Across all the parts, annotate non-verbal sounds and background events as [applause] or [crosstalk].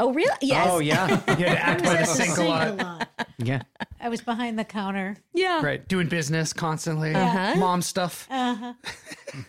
Oh, really? Yes. Oh, yeah. You had to act [laughs] by the sink a lot. lot. Yeah. I was behind the counter, Yeah. Right. Doing business constantly. Uh-huh. Mom stuff. uh-huh,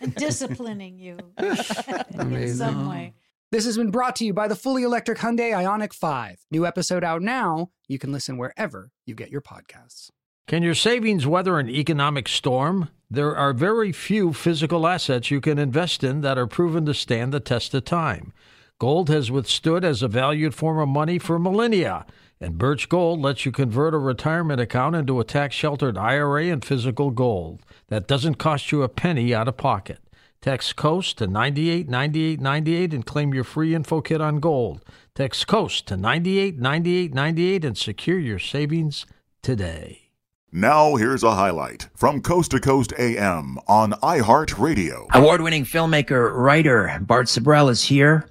and disciplining you [laughs] in some way. This has been brought to you by the fully electric Hyundai Ioniq 5. New episode out now. You can listen wherever you get your podcasts. Can your savings weather an economic storm? There are very few physical assets you can invest in that are proven to stand the test of time. Gold has withstood as a valued form of money for millennia, and Birch Gold lets you convert a retirement account into a tax sheltered IRA and physical gold that doesn't cost you a penny out of pocket. Text COAST to 989898 and claim your free info kit on gold. Text COAST to 989898 and secure your savings today. Now, here's a highlight from Coast to Coast AM on iHeartRadio. Award winning filmmaker, writer Bart Sibrel is here.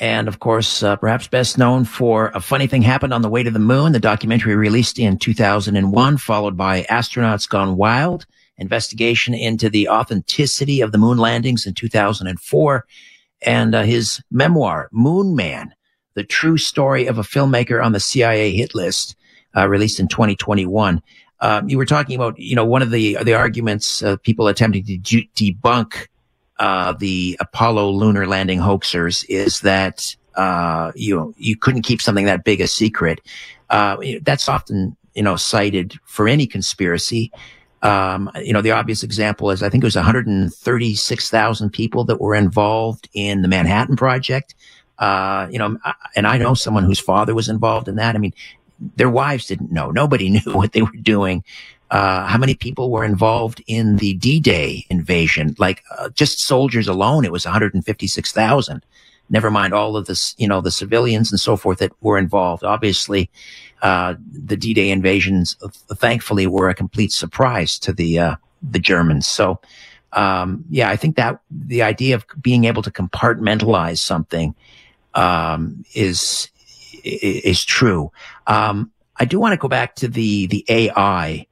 And of course, uh, perhaps best known for A Funny Thing Happened on the Way to the Moon, the documentary released in 2001, followed by Astronauts Gone Wild, investigation into the authenticity of the moon landings in 2004, and uh, his memoir, Moon Man, the true story of a filmmaker on the CIA hit list, uh, released in 2021. Um, you were talking about, you know, one of the the arguments uh, people attempting to de- debunk uh, the Apollo lunar landing hoaxers is that uh, you know you couldn't keep something that big a secret. Uh, that's often you know cited for any conspiracy. Um, you know, the obvious example is I think it was 136,000 people that were involved in the Manhattan Project. Uh, you know, and I know someone whose father was involved in that. I mean, their wives didn't know. Nobody [laughs] knew what they were doing. Uh, how many people were involved in the D-Day invasion? Like uh, just soldiers alone, it was 156,000. Never mind all of this, you know, the civilians and so forth that were involved. Obviously, uh, the D-Day invasions, uh, thankfully, were a complete surprise to the uh, the Germans. So, um, yeah, I think that the idea of being able to compartmentalize something um, is is true. Um, I do want to go back to the the AI.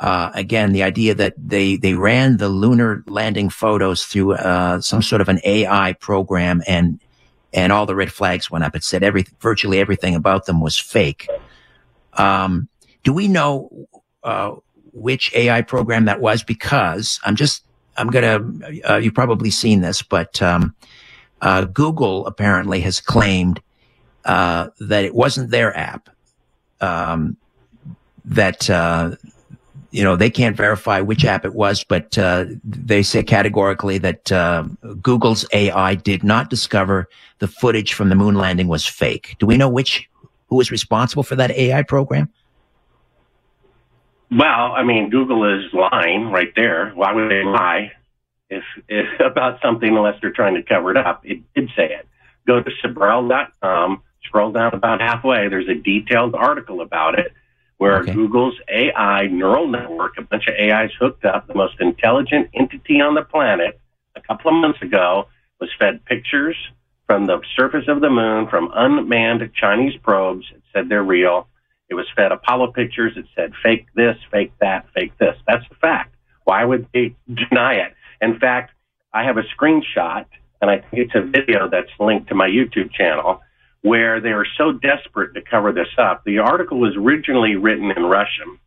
Uh, again, the idea that they they ran the lunar landing photos through uh, some sort of an AI program, and and all the red flags went up. It said every virtually everything about them was fake. Um, do we know uh, which AI program that was? Because I'm just I'm gonna uh, you've probably seen this, but um, uh, Google apparently has claimed uh, that it wasn't their app. Um, that uh, you know they can't verify which app it was, but uh, they say categorically that uh, Google's AI did not discover the footage from the moon landing was fake. Do we know which who was responsible for that AI program? Well, I mean, Google is lying right there. Why would they lie if, if [laughs] about something unless they're trying to cover it up? It did say it. Go to Sibrel.com, scroll down about halfway. There's a detailed article about it where Okay. Google's AI neural network, a bunch of AIs hooked up, the most intelligent entity on the planet, a couple of months ago, was fed pictures from the surface of the moon from unmanned Chinese probes. It said they're real. It was fed Apollo pictures. It said fake this, fake that, fake this. That's the fact. Why would they [laughs] deny it? In fact, I have a screenshot and I think it's a video that's linked to my YouTube channel, where they are so desperate to cover this up. The article was originally written in Russian,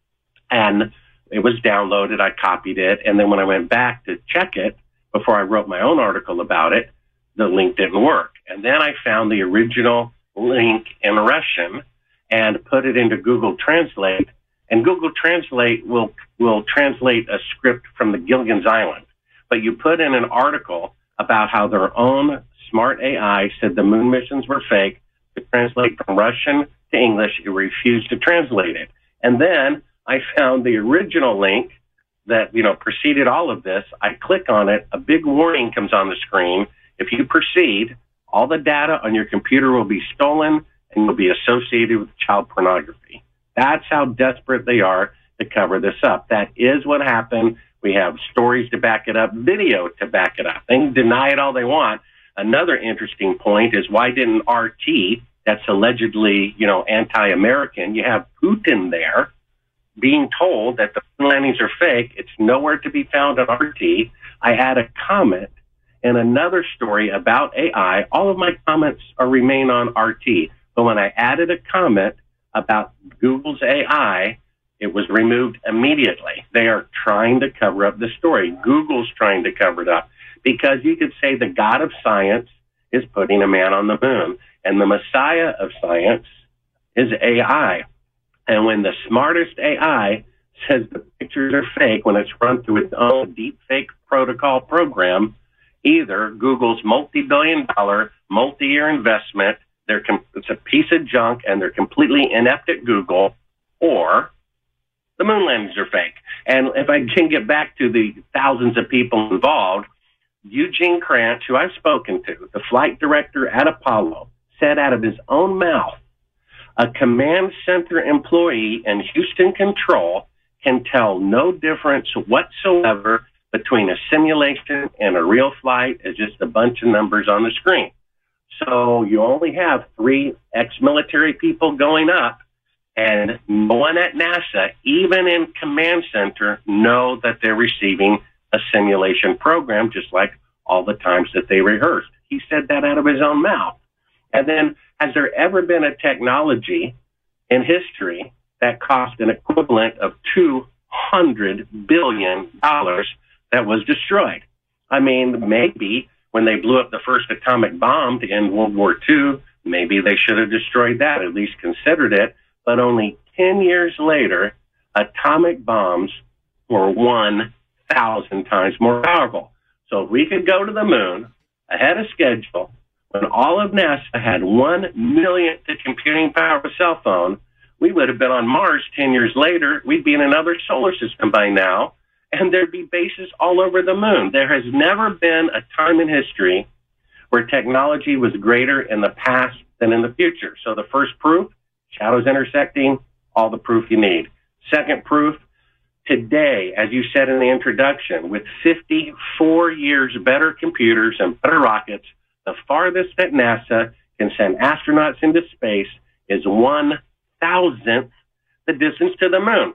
and it was downloaded. I copied it, and then when I went back to check it before I wrote my own article about it, the link didn't work. And then I found the original link in Russian and put it into Google Translate, and Google Translate will will translate a script from the Gilligan's Island. But you put in an article about how their own smart AI said the moon missions were fake. To translate from Russian to English, it refused to translate it. And then I found the original link that you know preceded all of this. I click on it, a big warning comes on the screen. If you proceed, all the data on your computer will be stolen and will be associated with child pornography. That's how desperate they are to cover this up. That is what happened. We have stories to back it up, video to back it up. They can deny it all they want. Another interesting point is why didn't RT, that's allegedly, you know, anti-American, you have Putin there being told that the landings are fake. It's nowhere to be found on RT. I add a comment and another story about AI. All of my comments are remain on RT. But when I added a comment about Google's AI, it was removed immediately. They are trying to cover up the story. Google's trying to cover it up because you could say the God of science is putting a man on the moon and the Messiah of science is AI. And when the smartest AI says the pictures are fake when it's run through its own deep fake protocol program, either Google's multi-billion dollar, multi-year investment, com- it's a piece of junk and they're completely inept at Google, or the moon landings are fake. And if I can get back to the thousands of people involved, Eugene Kranz, who I've spoken to, the flight director at Apollo, said out of his own mouth, a command center employee in Houston control can tell no difference whatsoever between a simulation and a real flight is just a bunch of numbers on the screen. So you only have three ex-military people going up and no one at NASA, even in command center, know that they're receiving a simulation program, just like all the times that they rehearsed. He said that out of his own mouth. And then, has there ever been a technology in history that cost an equivalent of $200 billion that was destroyed. I mean, maybe when they blew up the first atomic bomb to end World War II, maybe they should have destroyed that, at least considered it. But only 10 years later, atomic bombs were 1,000 times more powerful. So if we could go to the moon ahead of schedule, when all of NASA had 1 millionth the computing power of a cell phone, we would have been on Mars 10 years later. We'd be in another solar system by now and there'd be bases all over the moon. There has never been a time in history where technology was greater in the past than in the future. So the first proof, shadows intersecting, all the proof you need. Second proof, today, as you said in the introduction, with 54 years better computers and better rockets, the farthest that NASA can send astronauts into space is one thousandth the distance to the moon.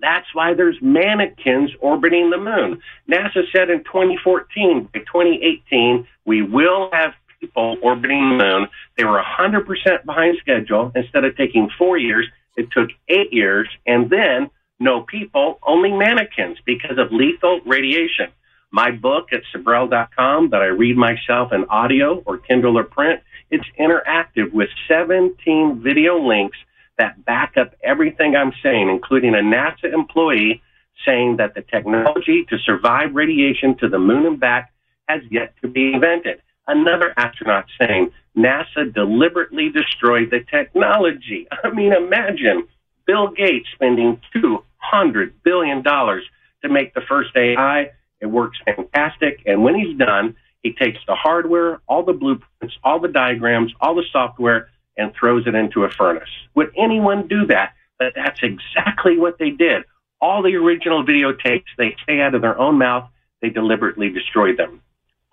That's why there's mannequins orbiting the moon. NASA said in 2014, by 2018, we will have people orbiting the moon. They were 100% behind schedule. Instead of taking four years, it took eight years. And then no people, only mannequins because of lethal radiation. My book at Sibrel.com that I read myself in audio or Kindle or print, it's interactive with 17 video links that back up everything I'm saying, including a NASA employee saying that the technology to survive radiation to the moon and back has yet to be invented. Another astronaut saying NASA deliberately destroyed the technology. [laughs] I mean, imagine Bill Gates spending $200 billion to make the first AI. It works fantastic. And when he's done, he takes the hardware, all the blueprints, all the diagrams, all the software, and throws it into a furnace. Would anyone do that? But that's exactly what they did. All the original videotapes, they say out of their own mouth, they deliberately destroyed them.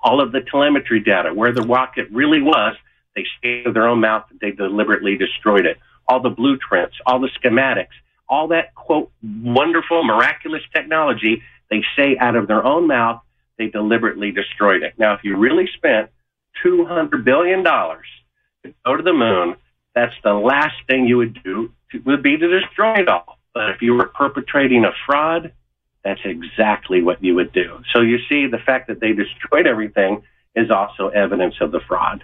All of the telemetry data, where the rocket really was, they out of their own mouth they deliberately destroyed it. All the blueprints, all the schematics, all that quote, wonderful, miraculous technology, they say out of their own mouth, they deliberately destroyed it. Now, if you really spent $200 billion to go to the moon, that's the last thing you would do to, would be to destroy it all. But if you were perpetrating a fraud, that's exactly what you would do. So you see, the fact that they destroyed everything is also evidence of the fraud.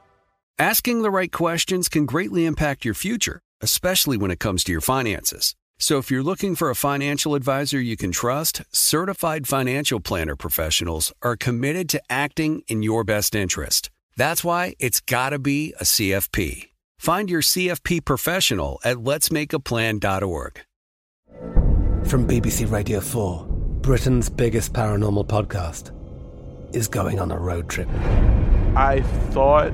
Asking the right questions can greatly impact your future, especially when it comes to your finances. So if you're looking for a financial advisor you can trust, certified financial planner professionals are committed to acting in your best interest. That's why it's got to be a CFP. Find your CFP professional at letsmakeaplan.org. From BBC Radio 4, Britain's biggest paranormal podcast is going on a road trip. I thought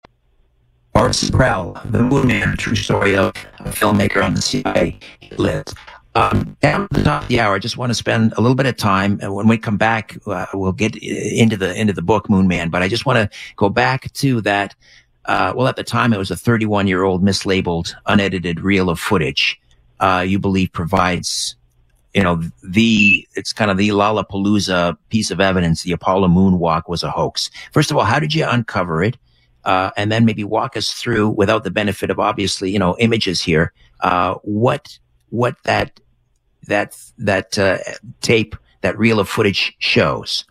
Bart Sibrel, the Moon Man, true story of a filmmaker on the CIA list. Um, down at the top of the hour, I just want to spend a little bit of time, and when we come back, uh, we'll get into the into the book Moon Man. But I just want to go back to that. Uh, well, at the time, it was a 31 year old mislabeled, unedited reel of footage. Uh, you believe provides, you know, the it's kind of the Lollapalooza piece of evidence. The Apollo moonwalk was a hoax. First of all, how did you uncover it? Uh, and then maybe walk us through, without the benefit of obviously, you know, images here, uh, what what that that that uh, tape, that reel of footage shows.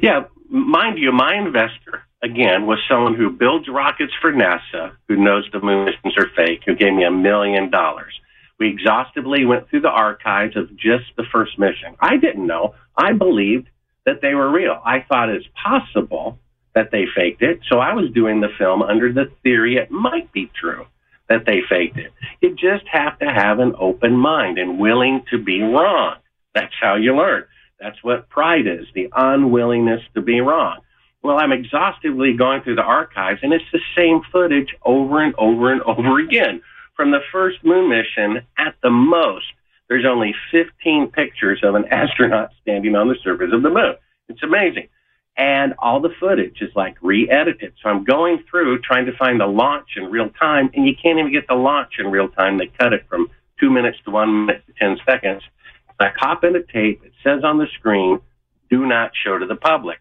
Yeah, mind you, my investor again was someone who builds rockets for NASA, who knows the moon missions are fake, who gave me a million dollars. We exhaustively went through the archives of just the first mission. I didn't know. I believed that they were real. I thought it's possible that they faked it. So I was doing the film under the theory it might be true that they faked it. You just have to have an open mind and willing to be wrong. That's how you learn. That's what pride is, the unwillingness to be wrong. Well, I'm exhaustively going through the archives and it's the same footage over and over and over again. From the first moon mission, at the most, there's only 15 pictures of an astronaut standing on the surface of the moon. It's amazing and all the footage is like re-edited. So I'm going through trying to find the launch in real time, and you can't even get the launch in real time. They cut it from two minutes to one minute to 10 seconds. I pop in a tape. It says on the screen, do not show to the public.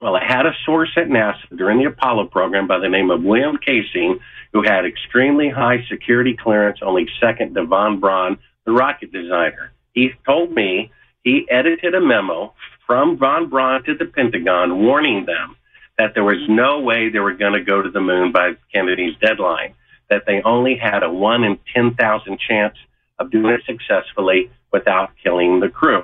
Well, I had a source at NASA during the Apollo program by the name of William Kaysing, who had extremely high security clearance, only second to von Braun, the rocket designer. He told me he edited a memo from von Braun to the Pentagon warning them that there was no way they were going to go to the moon by Kennedy's deadline, that they only had a 1 in 10,000 chance of doing it successfully without killing the crew.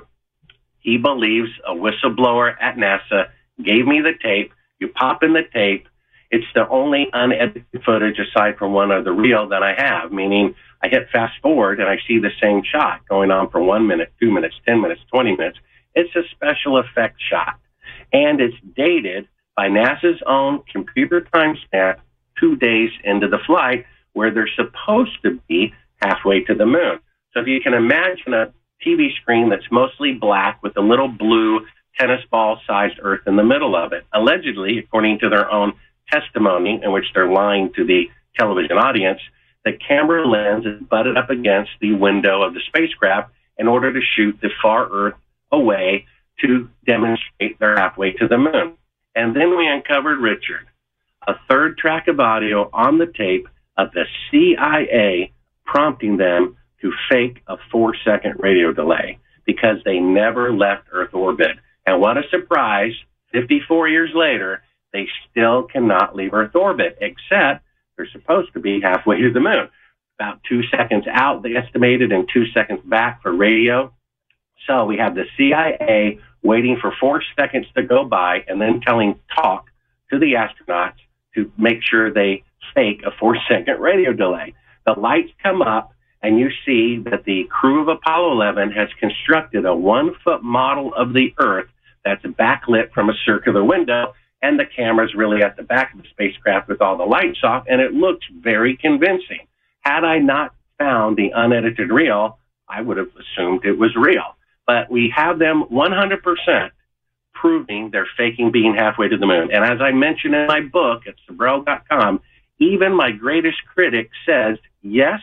He believes a whistleblower at NASA gave me the tape. You pop in the tape. It's the only unedited footage aside from one other reel that I have, meaning I hit fast forward and I see the same shot going on for one minute, two minutes, 10 minutes, 20 minutes. It's a special effect shot, and it's dated by NASA's own computer timestamp two days into the flight, where they're supposed to be halfway to the moon. So if you can imagine a TV screen that's mostly black with a little blue tennis ball sized Earth in the middle of it, allegedly, according to their own testimony, in which they're lying to the television audience, the camera lens is butted up against the window of the spacecraft in order to shoot the far Earth away to demonstrate they're halfway to the moon. And then we uncovered Richard, a third track of audio on the tape of the CIA prompting them to fake a four second radio delay because they never left Earth orbit. And what a surprise, 54 years later, they still cannot leave Earth orbit, except they're supposed to be halfway to the moon. About two seconds out, they estimated, and two seconds back for radio. So we have the CIA waiting for four seconds to go by and then telling talk to the astronauts to make sure they fake a four second radio delay. The lights come up and you see that the crew of Apollo 11 has constructed a one foot model of the Earth that's backlit from a circular window and the camera's really at the back of the spacecraft with all the lights off and it looks very convincing. Had I not found the unedited reel, I would have assumed it was real. But we have them 100% proving they're faking being halfway to the moon. And as I mentioned in my book at Sibrel.com, even my greatest critic says, yes,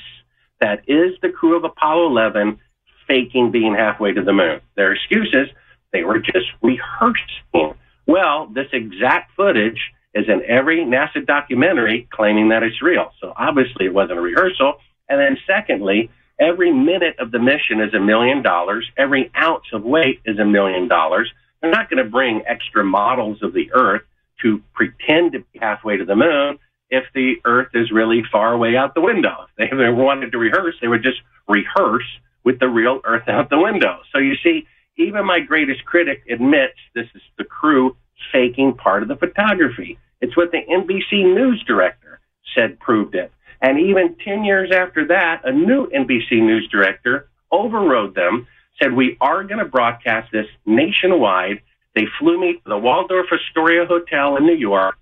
that is the crew of Apollo 11 faking being halfway to the moon. Their excuses, they were just rehearsing. Well, this exact footage is in every NASA documentary claiming that it's real. So obviously it wasn't a rehearsal. And then secondly, every minute of the mission is a million dollars. Every ounce of weight is a million dollars. They're not going to bring extra models of the Earth to pretend to be halfway to the moon if the Earth is really far away out the window. If they wanted to rehearse, they would just rehearse with the real Earth out the window. So you see, even my greatest critic admits this is the crew faking part of the photography. It's what the NBC news director said proved it. And even 10 years after that, a new NBC news director overrode them, said, We are going to broadcast this nationwide. They flew me to the Waldorf Astoria Hotel in New York,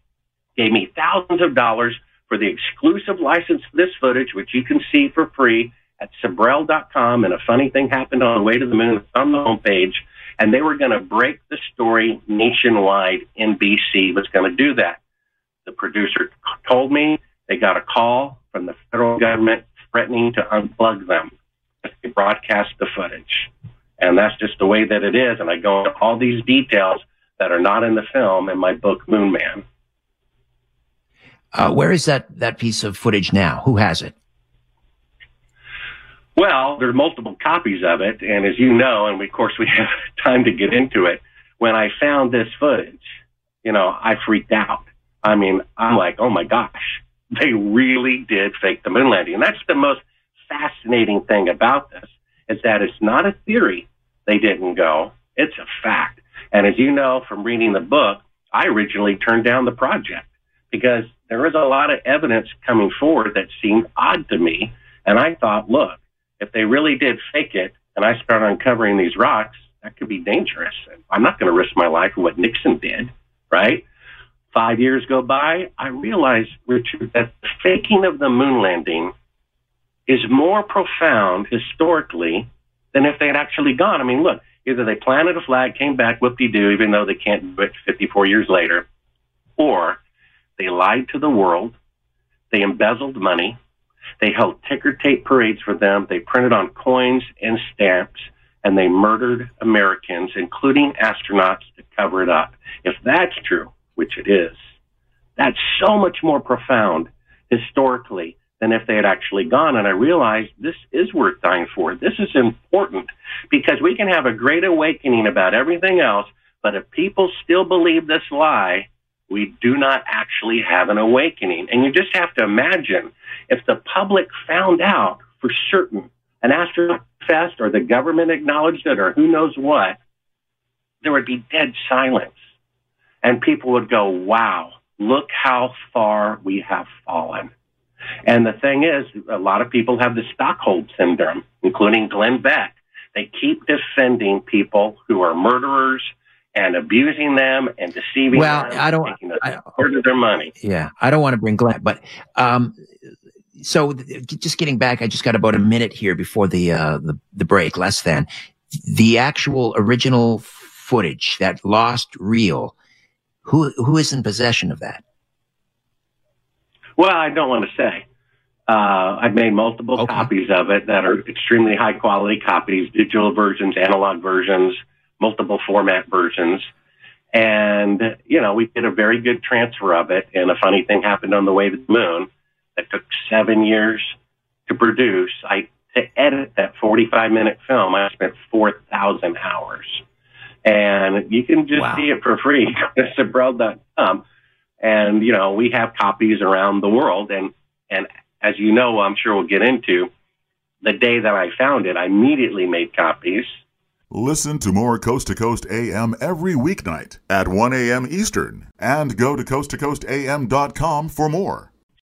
gave me thousands of dollars for the exclusive license to this footage, which you can see for free at Sibrel.com. And a funny thing happened on the way to the moon. On the homepage. And they were going to break the story nationwide. NBC was going to do that. The producer told me they got a call from the federal government threatening to unplug them if they broadcast the footage. And that's just the way that it is. And I go into all these details that are not in the film in my book, Moon Man. Uh, where is that, that piece of footage now? Who has it? Well, there are multiple copies of it. And as you know, and we, of course we [laughs] have time to get into it, when I found this footage, you know, I freaked out. I mean, I'm like, oh my gosh, they really did fake the moon landing. And that's the most fascinating thing about this is that it's not a theory they didn't go. It's a fact. And as you know from reading the book, I originally turned down the project because there was a lot of evidence coming forward that seemed odd to me. And I thought, look, if they really did fake it and I start uncovering these rocks, that could be dangerous. I'm not going to risk my life for what Nixon did, right? Five years go by, I realize, Richard, that the faking of the moon landing is more profound historically than if they had actually gone. I mean, look, either they planted a flag, came back, whoop-de-doo, even though they can't do it 54 years later, or they lied to the world, they embezzled money, they held ticker tape parades for them, they printed on coins and stamps, and they murdered Americans, including astronauts, to cover it up. If that's true, which it is, that's so much more profound historically than if they had actually gone. And I realized this is worth dying for. This is important because we can have a great awakening about everything else, but if people still believe this lie, we do not actually have an awakening. And you just have to imagine if the public found out for certain an astronaut fest or the government acknowledged it or who knows what, there would be dead silence. And people would go, wow, look how far we have fallen. And the thing is, a lot of people have the Stockholm syndrome, including Glenn Beck. They keep defending people who are murderers and abusing them and deceiving well, them. I don't. I, part of their money. Yeah, I don't want to bring Glenn, but um, so just getting back, I just got about a minute here before the uh, the, the break, less than the actual original footage, that lost reel. Who who is in possession of that? Well, I don't want to say. Uh, I've made multiple copies of it that are extremely high quality copies, digital versions, analog versions, multiple format versions. And, you know, we did a very good transfer of it. And a funny thing happened on the way to the moon that took seven years to produce. I, to edit that 45 minute film, I spent 4,000 hours. And you can just see it for free [laughs] at Sibrel.com. And, you know, we have copies around the world. And, and as you know, I'm sure we'll get into, the day that I found it, I immediately made copies. Listen to more Coast to Coast AM every weeknight at 1 a.m. Eastern and go to coasttocoastam.com for more.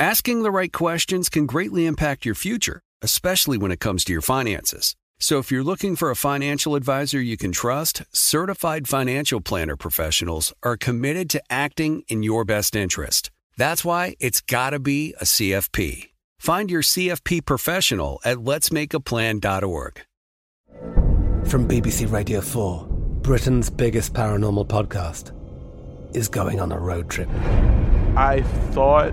Asking the right questions can greatly impact your future, especially when it comes to your finances. So if you're looking for a financial advisor you can trust, certified financial planner professionals are committed to acting in your best interest. That's why it's got to be a CFP. Find your CFP professional at letsmakeaplan.org. From BBC Radio 4, Britain's biggest paranormal podcast is going on a road trip. I thought